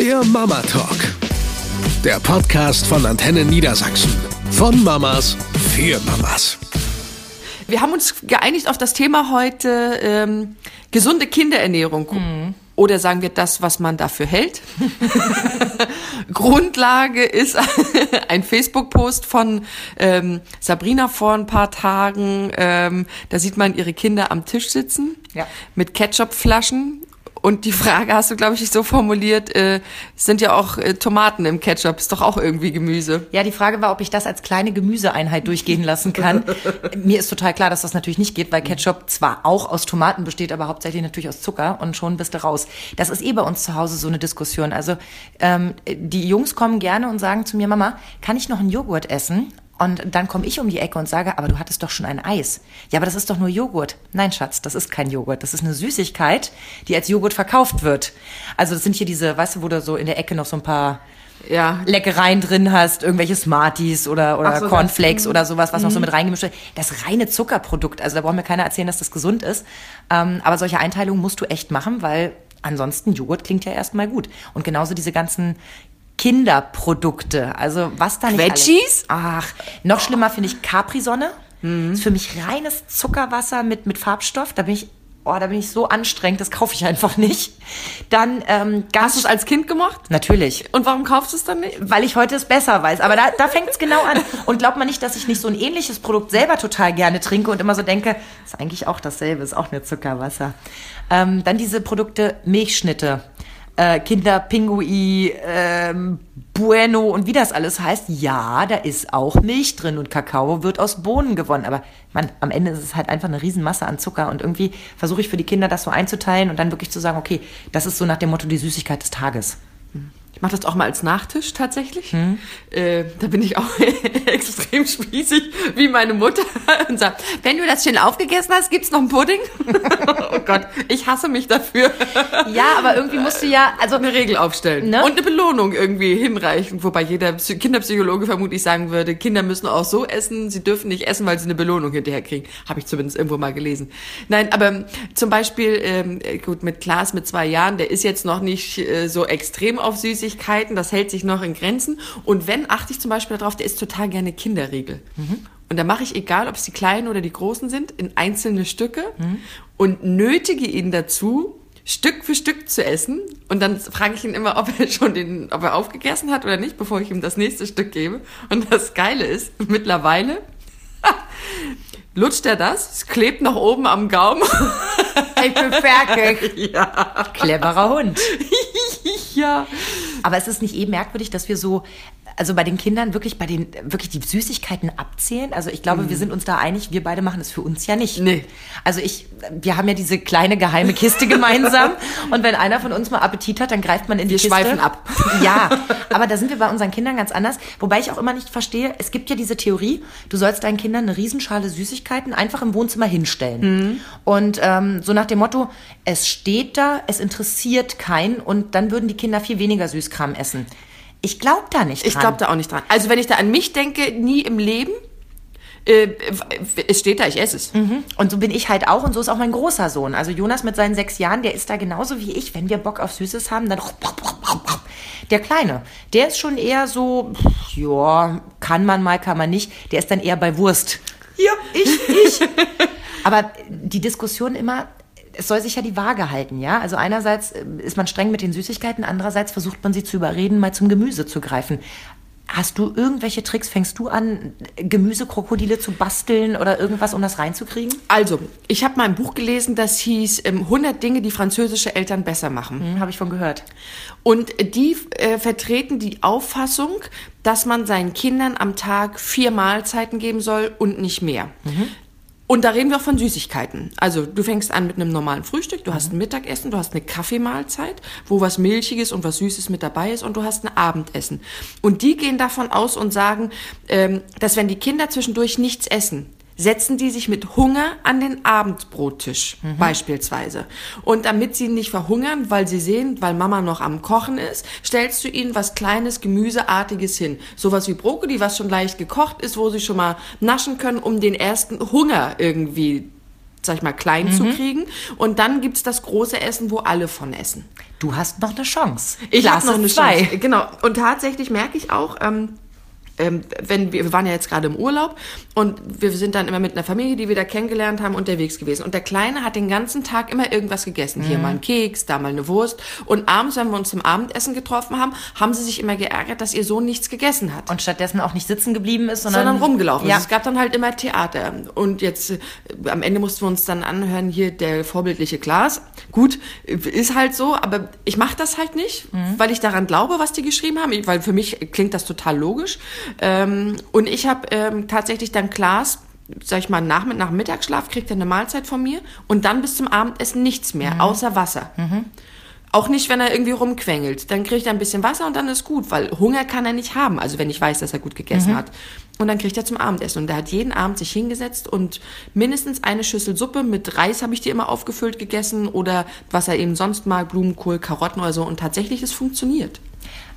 Der Mama Talk. Der Podcast von Antenne Niedersachsen. Von Mamas für Mamas. Wir haben uns geeinigt auf das Thema heute ähm, gesunde Kinderernährung. Mhm. Oder sagen wir das, was man dafür hält. Grundlage ist ein Facebook-Post von ähm, Sabrina vor ein paar Tagen. Ähm, da sieht man ihre Kinder am Tisch sitzen ja. mit Ketchupflaschen und die Frage hast du, glaube ich, so formuliert, äh, sind ja auch äh, Tomaten im Ketchup, ist doch auch irgendwie Gemüse. Ja, die Frage war, ob ich das als kleine Gemüseeinheit durchgehen lassen kann. Mir ist total klar, dass das natürlich nicht geht, weil Ketchup zwar auch aus Tomaten besteht, aber hauptsächlich natürlich aus Zucker und schon bist du raus. Das ist eh bei uns zu Hause so eine Diskussion. Also ähm, die Jungs kommen gerne und sagen zu mir, Mama, kann ich noch einen Joghurt essen? Und dann komme ich um die Ecke und sage, aber du hattest doch schon ein Eis. Ja, aber das ist doch nur Joghurt. Nein, Schatz, das ist kein Joghurt. Das ist eine Süßigkeit, die als Joghurt verkauft wird. Also das sind hier diese, weißt du, wo du so in der Ecke noch so ein paar ja. Leckereien drin hast, irgendwelche Smarties oder, oder so, Cornflakes oder sowas, was mhm. noch so mhm. mit reingemischt wird. Das reine Zuckerprodukt. Also da braucht mir keiner erzählen, dass das gesund ist. Ähm, aber solche Einteilungen musst du echt machen, weil ansonsten Joghurt klingt ja erstmal gut. Und genauso diese ganzen Kinderprodukte. Also was da nicht Quetschis? Ach, noch schlimmer finde ich Capri-Sonne. Mhm. Ist für mich reines Zuckerwasser mit, mit Farbstoff. Da bin ich oh, da bin ich so anstrengend, das kaufe ich einfach nicht. Dann ähm, Hast du es als Kind gemacht? Natürlich. Und warum kaufst du es dann nicht? Weil ich heute es besser weiß. Aber da, da fängt es genau an. Und glaubt man nicht, dass ich nicht so ein ähnliches Produkt selber total gerne trinke und immer so denke, ist eigentlich auch dasselbe, ist auch nur Zuckerwasser. Ähm, dann diese Produkte Milchschnitte äh, Kinderpingui, ähm, Bueno und wie das alles heißt, ja, da ist auch Milch drin und Kakao wird aus Bohnen gewonnen. Aber man, am Ende ist es halt einfach eine Riesenmasse an Zucker und irgendwie versuche ich für die Kinder das so einzuteilen und dann wirklich zu sagen, okay, das ist so nach dem Motto die Süßigkeit des Tages. Ich mache das auch mal als Nachtisch tatsächlich. Hm. Äh, da bin ich auch extrem spießig wie meine Mutter und sagt, wenn du das schön aufgegessen hast, gibt's noch einen Pudding? oh Gott, ich hasse mich dafür. Ja, aber irgendwie musst du ja also eine Regel aufstellen ne? und eine Belohnung irgendwie hinreichen, wobei jeder Kinderpsychologe vermutlich sagen würde, Kinder müssen auch so essen, sie dürfen nicht essen, weil sie eine Belohnung hinterher kriegen. Habe ich zumindest irgendwo mal gelesen. Nein, aber zum Beispiel ähm, gut mit Klaas mit zwei Jahren, der ist jetzt noch nicht äh, so extrem auf Süßigkeiten Süßigkeiten, das hält sich noch in Grenzen. Und wenn, achte ich zum Beispiel darauf, der isst total gerne Kinderriegel. Mhm. Und da mache ich, egal ob es die kleinen oder die großen sind, in einzelne Stücke mhm. und nötige ihn dazu, Stück für Stück zu essen. Und dann frage ich ihn immer, ob er schon den, ob er aufgegessen hat oder nicht, bevor ich ihm das nächste Stück gebe. Und das Geile ist, mittlerweile lutscht er das, es klebt nach oben am Gaumen. Ich bin fertig. Ja. Cleverer Hund. ja. Aber es ist nicht eh merkwürdig, dass wir so also bei den Kindern wirklich bei den wirklich die Süßigkeiten abzählen. Also ich glaube, mhm. wir sind uns da einig, wir beide machen es für uns ja nicht. Nee. Also ich, wir haben ja diese kleine geheime Kiste gemeinsam und wenn einer von uns mal Appetit hat, dann greift man in die wir Kiste. Wir schweifen ab. Ja, aber da sind wir bei unseren Kindern ganz anders. Wobei ich auch immer nicht verstehe, es gibt ja diese Theorie, du sollst deinen Kindern eine Riesenschale Süßigkeiten einfach im Wohnzimmer hinstellen. Mhm. Und ähm, so nach dem Motto, es steht da, es interessiert keinen und dann würden die Kinder viel weniger Süßkram essen. Ich glaube da nicht dran. Ich glaube da auch nicht dran. Also wenn ich da an mich denke, nie im Leben. Äh, es steht da, ich esse es. Mhm. Und so bin ich halt auch und so ist auch mein großer Sohn. Also Jonas mit seinen sechs Jahren, der ist da genauso wie ich. Wenn wir Bock auf Süßes haben, dann der Kleine, der ist schon eher so, ja, kann man mal, kann man nicht. Der ist dann eher bei Wurst. Hier, ich, ich. Aber die Diskussion immer, es soll sich ja die Waage halten, ja. Also einerseits äh, ist man streng mit den Süßigkeiten, andererseits versucht man sie zu überreden, mal zum Gemüse zu greifen. Hast du irgendwelche Tricks? Fängst du an, Gemüsekrokodile zu basteln oder irgendwas, um das reinzukriegen? Also, ich habe mal ein Buch gelesen, das hieß ähm, 100 Dinge, die französische Eltern besser machen. Hm, habe ich von gehört. Und die äh, vertreten die Auffassung, dass man seinen Kindern am Tag vier Mahlzeiten geben soll und nicht mehr. Mhm. Und da reden wir auch von Süßigkeiten. Also du fängst an mit einem normalen Frühstück, du mhm. hast ein Mittagessen, du hast eine Kaffeemahlzeit, wo was Milchiges und was Süßes mit dabei ist und du hast ein Abendessen. Und die gehen davon aus und sagen, ähm, dass wenn die Kinder zwischendurch nichts essen, setzen die sich mit Hunger an den Abendbrottisch mhm. beispielsweise. Und damit sie nicht verhungern, weil sie sehen, weil Mama noch am Kochen ist, stellst du ihnen was kleines, gemüseartiges hin. Sowas wie Brokkoli, was schon leicht gekocht ist, wo sie schon mal naschen können, um den ersten Hunger irgendwie sag ich mal, klein mhm. zu kriegen. Und dann gibt's das große Essen, wo alle von essen. Du hast noch eine Chance. Ich habe noch eine zwei. Chance. Genau. Und tatsächlich merke ich auch, ähm, ähm, wenn wir, wir waren ja jetzt gerade im Urlaub und wir sind dann immer mit einer Familie, die wir da kennengelernt haben, unterwegs gewesen. Und der Kleine hat den ganzen Tag immer irgendwas gegessen. Mhm. Hier mal ein Keks, da mal eine Wurst. Und abends, wenn wir uns zum Abendessen getroffen haben, haben sie sich immer geärgert, dass ihr Sohn nichts gegessen hat. Und stattdessen auch nicht sitzen geblieben ist, sondern, sondern rumgelaufen ja. ist. Es gab dann halt immer Theater. Und jetzt, äh, am Ende mussten wir uns dann anhören, hier der vorbildliche Glas. Gut, ist halt so, aber ich mache das halt nicht, mhm. weil ich daran glaube, was die geschrieben haben. Weil für mich klingt das total logisch. Ähm, und ich habe ähm, tatsächlich dann Klaas sag ich mal, nach, nach Mittagsschlaf kriegt er eine Mahlzeit von mir und dann bis zum Abendessen nichts mehr, mhm. außer Wasser. Mhm. Auch nicht, wenn er irgendwie rumquengelt. Dann kriegt er ein bisschen Wasser und dann ist gut, weil Hunger kann er nicht haben, also wenn ich weiß, dass er gut gegessen mhm. hat. Und dann kriegt er zum Abendessen. Und er hat jeden Abend sich hingesetzt und mindestens eine Schüssel Suppe mit Reis habe ich die immer aufgefüllt gegessen oder was er eben sonst mag, Blumenkohl, Karotten oder so. Und tatsächlich, es funktioniert.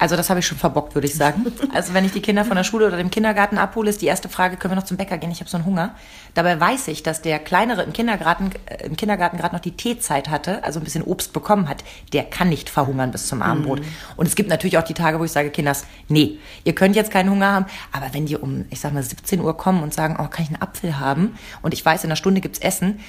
Also das habe ich schon verbockt, würde ich sagen. Also wenn ich die Kinder von der Schule oder dem Kindergarten abhole, ist die erste Frage, können wir noch zum Bäcker gehen? Ich habe so einen Hunger. Dabei weiß ich, dass der Kleinere im Kindergarten, äh, im Kindergarten gerade noch die Teezeit hatte, also ein bisschen Obst bekommen hat. Der kann nicht verhungern bis zum Abendbrot. Mhm. Und es gibt natürlich auch die Tage, wo ich sage, Kinders, nee, ihr könnt jetzt keinen Hunger haben, aber wenn die um, ich sag mal, 17 Uhr kommen und sagen, oh, kann ich einen Apfel haben? Und ich weiß, in einer Stunde gibt's Essen,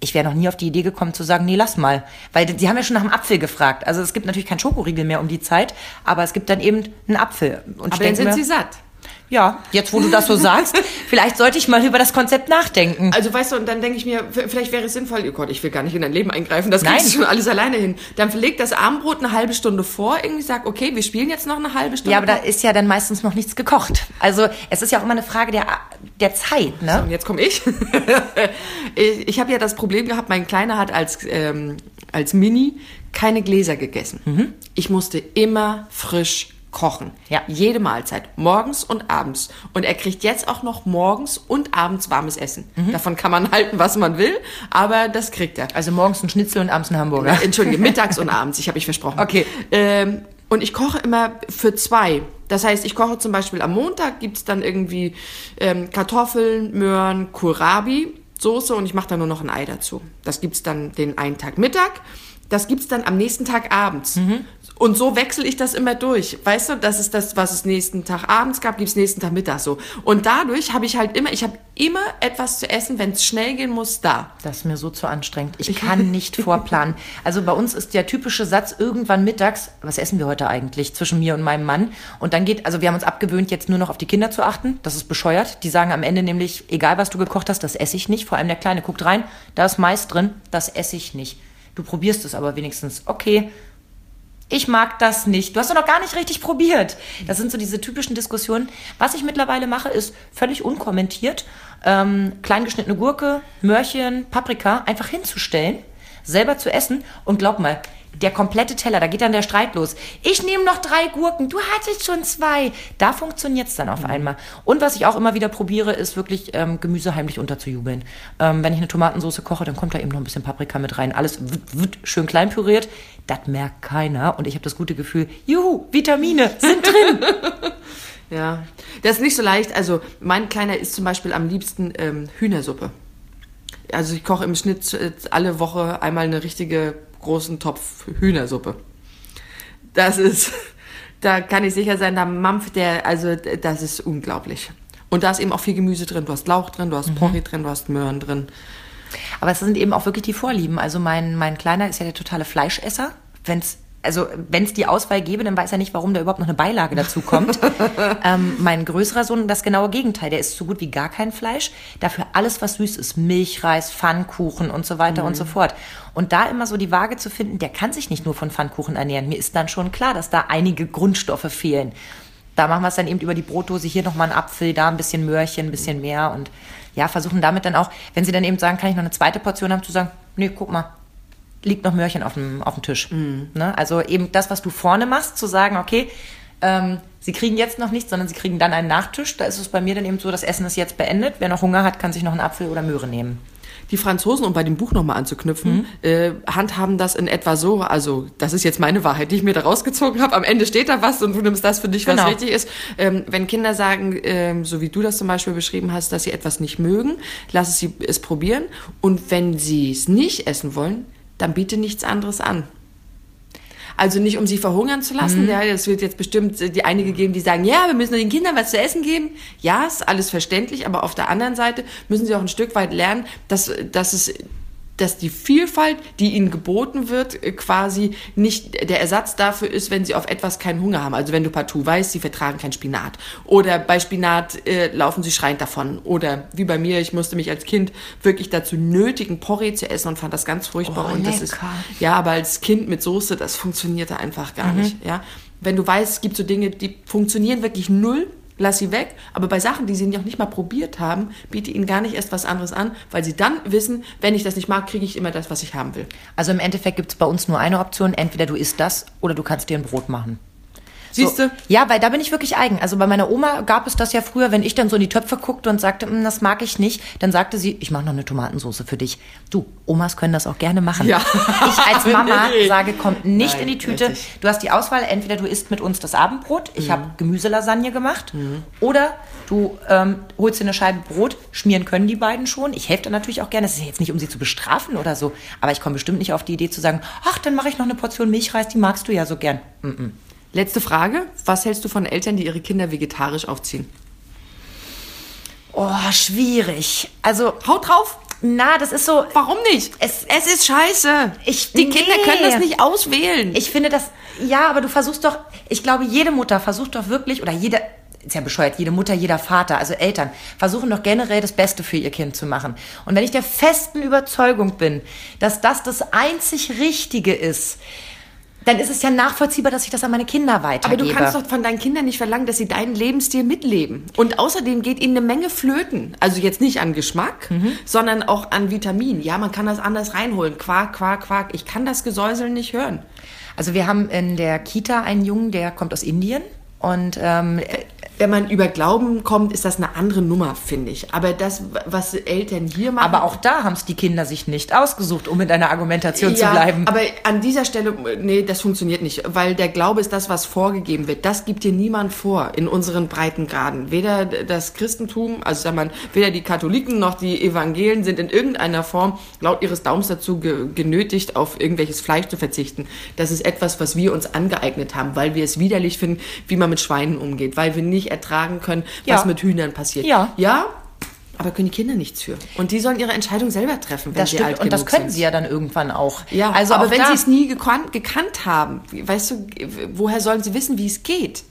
ich wäre noch nie auf die Idee gekommen zu sagen, nee, lass mal. Weil die haben ja schon nach dem Apfel gefragt. Also es gibt natürlich kein Schokoriegel mehr um die Zeit, aber es gibt dann eben einen Apfel. Und aber dann sind mir, sie satt. Ja, jetzt wo du das so sagst, vielleicht sollte ich mal über das Konzept nachdenken. Also weißt du, und dann denke ich mir, vielleicht wäre es sinnvoll, oh Gott, ich will gar nicht in dein Leben eingreifen, das kriegst du schon alles alleine hin. Dann verlegt das Abendbrot eine halbe Stunde vor, irgendwie sagt, okay, wir spielen jetzt noch eine halbe Stunde. Ja, aber da ist ja dann meistens noch nichts gekocht. Also es ist ja auch immer eine Frage der, der Zeit, ne? So, und jetzt komme ich. ich ich habe ja das Problem gehabt, mein Kleiner hat als, ähm, als Mini keine Gläser gegessen. Mhm. Ich musste immer frisch kochen. Ja. Jede Mahlzeit. Morgens und abends. Und er kriegt jetzt auch noch morgens und abends warmes Essen. Mhm. Davon kann man halten, was man will, aber das kriegt er. Also morgens ein Schnitzel und abends ein Hamburger. Ja, Entschuldige, mittags und abends. Ich habe ich versprochen. Okay. Ähm, und ich koche immer für zwei. Das heißt, ich koche zum Beispiel am Montag, gibt's dann irgendwie ähm, Kartoffeln, Möhren, Kohlrabi, Soße und ich mache da nur noch ein Ei dazu. Das gibt's dann den einen Tag Mittag. Das gibt's dann am nächsten Tag abends. Mhm. Und so wechsle ich das immer durch. Weißt du, das ist das, was es nächsten Tag abends gab, gibt's nächsten Tag Mittag so. Und dadurch habe ich halt immer, ich habe immer etwas zu essen, wenn es schnell gehen muss, da. Das ist mir so zu anstrengend. Ich kann nicht vorplanen. Also bei uns ist der typische Satz irgendwann mittags, was essen wir heute eigentlich zwischen mir und meinem Mann? Und dann geht, also wir haben uns abgewöhnt, jetzt nur noch auf die Kinder zu achten. Das ist bescheuert. Die sagen am Ende nämlich, egal was du gekocht hast, das esse ich nicht. Vor allem der Kleine guckt rein, da ist Mais drin, das esse ich nicht. Du probierst es aber wenigstens. Okay, ich mag das nicht. Du hast doch noch gar nicht richtig probiert. Das sind so diese typischen Diskussionen. Was ich mittlerweile mache, ist völlig unkommentiert ähm, kleingeschnittene Gurke, Möhrchen, Paprika einfach hinzustellen, selber zu essen und glaub mal, der komplette Teller, da geht dann der Streit los. Ich nehme noch drei Gurken, du hattest schon zwei. Da funktioniert es dann auf mhm. einmal. Und was ich auch immer wieder probiere, ist wirklich ähm, Gemüse heimlich unterzujubeln. Ähm, wenn ich eine Tomatensauce koche, dann kommt da eben noch ein bisschen Paprika mit rein. Alles wird, wird schön klein püriert. Das merkt keiner. Und ich habe das gute Gefühl, juhu, Vitamine sind drin. ja, das ist nicht so leicht. Also mein Kleiner isst zum Beispiel am liebsten ähm, Hühnersuppe. Also ich koche im Schnitt äh, alle Woche einmal eine richtige großen Topf Hühnersuppe. Das ist, da kann ich sicher sein, da mampft der, also das ist unglaublich. Und da ist eben auch viel Gemüse drin. Du hast Lauch drin, du hast mhm. Porree drin, du hast Möhren drin. Aber es sind eben auch wirklich die Vorlieben. Also mein, mein Kleiner ist ja der totale Fleischesser. Wenn es also wenn es die Auswahl gäbe, dann weiß er nicht, warum da überhaupt noch eine Beilage dazu kommt. ähm, mein größerer Sohn, das genaue Gegenteil, der isst so gut wie gar kein Fleisch. Dafür alles, was süß ist, Milchreis, Pfannkuchen und so weiter mhm. und so fort. Und da immer so die Waage zu finden, der kann sich nicht nur von Pfannkuchen ernähren. Mir ist dann schon klar, dass da einige Grundstoffe fehlen. Da machen wir es dann eben über die Brotdose, hier nochmal ein Apfel, da ein bisschen Möhrchen, ein bisschen mehr und ja, versuchen damit dann auch, wenn sie dann eben sagen, kann ich noch eine zweite Portion haben, zu sagen, nee, guck mal, liegt noch Möhrchen auf dem, auf dem Tisch. Mhm. Ne? Also eben das, was du vorne machst, zu sagen, okay, ähm, sie kriegen jetzt noch nichts, sondern sie kriegen dann einen Nachtisch. Da ist es bei mir dann eben so, das Essen ist jetzt beendet. Wer noch Hunger hat, kann sich noch einen Apfel oder Möhre nehmen. Die Franzosen, um bei dem Buch nochmal anzuknüpfen, mhm. äh, handhaben das in etwa so, also das ist jetzt meine Wahrheit, die ich mir da rausgezogen habe. Am Ende steht da was und du nimmst das für dich, was genau. richtig ist. Ähm, wenn Kinder sagen, ähm, so wie du das zum Beispiel beschrieben hast, dass sie etwas nicht mögen, lass sie es probieren. Und wenn sie es nicht essen wollen, dann biete nichts anderes an. Also nicht, um sie verhungern zu lassen. Mhm. Ja, es wird jetzt bestimmt die einige geben, die sagen, ja, wir müssen den Kindern was zu essen geben. Ja, ist alles verständlich, aber auf der anderen Seite müssen sie auch ein Stück weit lernen, dass, dass es dass die Vielfalt, die ihnen geboten wird, äh, quasi nicht der Ersatz dafür ist, wenn sie auf etwas keinen Hunger haben. Also wenn du partout weißt, sie vertragen kein Spinat. Oder bei Spinat äh, laufen sie schreiend davon. Oder wie bei mir, ich musste mich als Kind wirklich dazu nötigen, Porree zu essen und fand das ganz furchtbar. Oh, und das ist, ja, aber als Kind mit Soße, das funktionierte einfach gar mhm. nicht. Ja, wenn du weißt, es gibt so Dinge, die funktionieren wirklich null lass sie weg. Aber bei Sachen, die sie noch nicht mal probiert haben, biete ihnen gar nicht erst was anderes an, weil sie dann wissen, wenn ich das nicht mag, kriege ich immer das, was ich haben will. Also im Endeffekt gibt es bei uns nur eine Option. Entweder du isst das oder du kannst dir ein Brot machen. Siehst du? So, ja, weil da bin ich wirklich eigen. Also bei meiner Oma gab es das ja früher, wenn ich dann so in die Töpfe guckte und sagte, hm, das mag ich nicht, dann sagte sie, ich mache noch eine Tomatensauce für dich. Du, Omas können das auch gerne machen. Ja. Ich als Mama nee. sage, kommt nicht Nein, in die Tüte. Richtig. Du hast die Auswahl, entweder du isst mit uns das Abendbrot, ich mhm. habe Gemüselasagne gemacht, mhm. oder du ähm, holst dir eine Scheibe Brot, schmieren können die beiden schon. Ich helfe dann natürlich auch gerne. Das ist jetzt nicht, um sie zu bestrafen oder so, aber ich komme bestimmt nicht auf die Idee zu sagen, ach, dann mache ich noch eine Portion Milchreis, die magst du ja so gern. Mm -mm. Letzte Frage. Was hältst du von Eltern, die ihre Kinder vegetarisch aufziehen? Oh, schwierig. Also, haut drauf. Na, das ist so. Warum nicht? Es, es ist scheiße. Ich, die nee. Kinder können das nicht auswählen. Ich finde das. Ja, aber du versuchst doch. Ich glaube, jede Mutter versucht doch wirklich, oder jede. Ist ja bescheuert, jede Mutter, jeder Vater, also Eltern, versuchen doch generell das Beste für ihr Kind zu machen. Und wenn ich der festen Überzeugung bin, dass das das einzig Richtige ist, dann ist es ja nachvollziehbar, dass ich das an meine Kinder weitergebe. Aber du kannst doch von deinen Kindern nicht verlangen, dass sie deinen Lebensstil mitleben. Und außerdem geht ihnen eine Menge flöten. Also jetzt nicht an Geschmack, mhm. sondern auch an Vitamin. Ja, man kann das anders reinholen. Quark, Quark, Quark. Ich kann das Gesäusel nicht hören. Also wir haben in der Kita einen Jungen, der kommt aus Indien. Und ähm, wenn man über Glauben kommt, ist das eine andere Nummer, finde ich. Aber das, was Eltern hier machen. Aber auch da haben es die Kinder sich nicht ausgesucht, um in deiner Argumentation ja, zu bleiben. Aber an dieser Stelle, nee, das funktioniert nicht. Weil der Glaube ist das, was vorgegeben wird. Das gibt dir niemand vor in unseren Breitengraden. Weder das Christentum, also sag mal, weder die Katholiken noch die Evangelien sind in irgendeiner Form laut ihres Daums dazu ge genötigt, auf irgendwelches Fleisch zu verzichten. Das ist etwas, was wir uns angeeignet haben, weil wir es widerlich finden, wie man mit Schweinen umgeht, weil wir nicht ertragen können, ja. was mit Hühnern passiert. Ja. Ja, aber können die Kinder nichts für. Und die sollen ihre Entscheidung selber treffen, wenn das sie stimmt. alt Und das können sind. sie ja dann irgendwann auch. Ja, also aber wenn sie es nie gekannt, gekannt haben, weißt du, woher sollen sie wissen, wie es geht?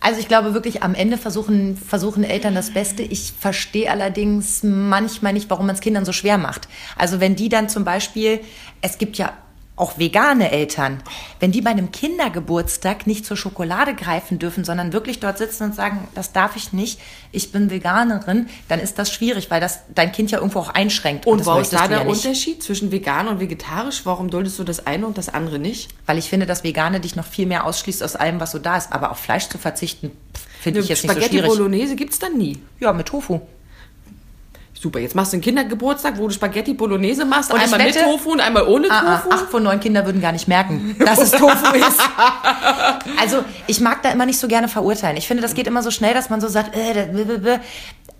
Also ich glaube wirklich, am Ende versuchen, versuchen Eltern das Beste. Ich verstehe allerdings manchmal nicht, warum man es Kindern so schwer macht. Also wenn die dann zum Beispiel, es gibt ja auch vegane Eltern, wenn die bei einem Kindergeburtstag nicht zur Schokolade greifen dürfen, sondern wirklich dort sitzen und sagen, das darf ich nicht, ich bin Veganerin, dann ist das schwierig, weil das dein Kind ja irgendwo auch einschränkt. Und, und wo ist da der ja Unterschied zwischen vegan und vegetarisch? Warum duldest du das eine und das andere nicht? Weil ich finde, dass Vegane dich noch viel mehr ausschließt aus allem, was so da ist. Aber auf Fleisch zu verzichten, finde ich jetzt nicht so schwierig. Spaghetti Bolognese gibt es dann nie. Ja, mit Tofu. Super, jetzt machst du einen Kindergeburtstag, wo du Spaghetti Bolognese machst, und einmal wette, mit Tofu und einmal ohne ah, ah, Tofu. acht von neun Kindern würden gar nicht merken, dass es Tofu ist. Also ich mag da immer nicht so gerne verurteilen. Ich finde, das geht immer so schnell, dass man so sagt, äh,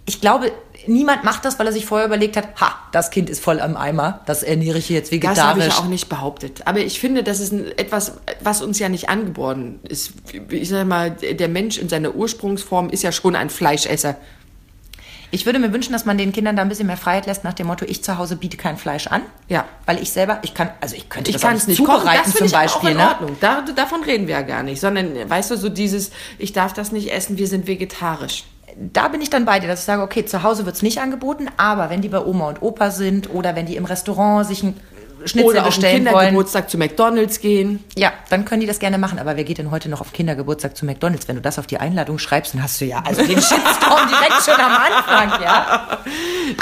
ich glaube, niemand macht das, weil er sich vorher überlegt hat, ha, das Kind ist voll am Eimer, das ernähre ich jetzt vegetarisch. Das habe ich auch nicht behauptet. Aber ich finde, das ist etwas, was uns ja nicht angeboren ist. Ich sage mal, der Mensch in seiner Ursprungsform ist ja schon ein Fleischesser. Ich würde mir wünschen, dass man den Kindern da ein bisschen mehr Freiheit lässt nach dem Motto, ich zu Hause biete kein Fleisch an. Ja. Weil ich selber, ich kann, also ich könnte ich das kann es nicht zubereiten zum Beispiel. ne? Ordnung. Da, davon reden wir ja gar nicht, sondern weißt du, so dieses, ich darf das nicht essen, wir sind vegetarisch da bin ich dann bei dir, dass ich sage, okay, zu Hause wird es nicht angeboten, aber wenn die bei Oma und Opa sind oder wenn die im Restaurant sich ein Schnitzel Oder bestellen auf Kindergeburtstag zu McDonalds gehen. Ja, dann können die das gerne machen. Aber wer geht denn heute noch auf Kindergeburtstag zu McDonalds? Wenn du das auf die Einladung schreibst, dann hast du ja also den Shitstorm direkt schon am Anfang, ja.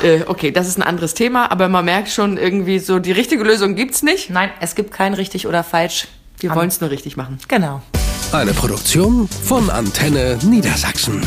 Äh, okay, das ist ein anderes Thema, aber man merkt schon irgendwie so, die richtige Lösung gibt's nicht. Nein, es gibt kein richtig oder falsch. Wir wollen es nur richtig machen. Genau. Eine Produktion von Antenne Niedersachsen.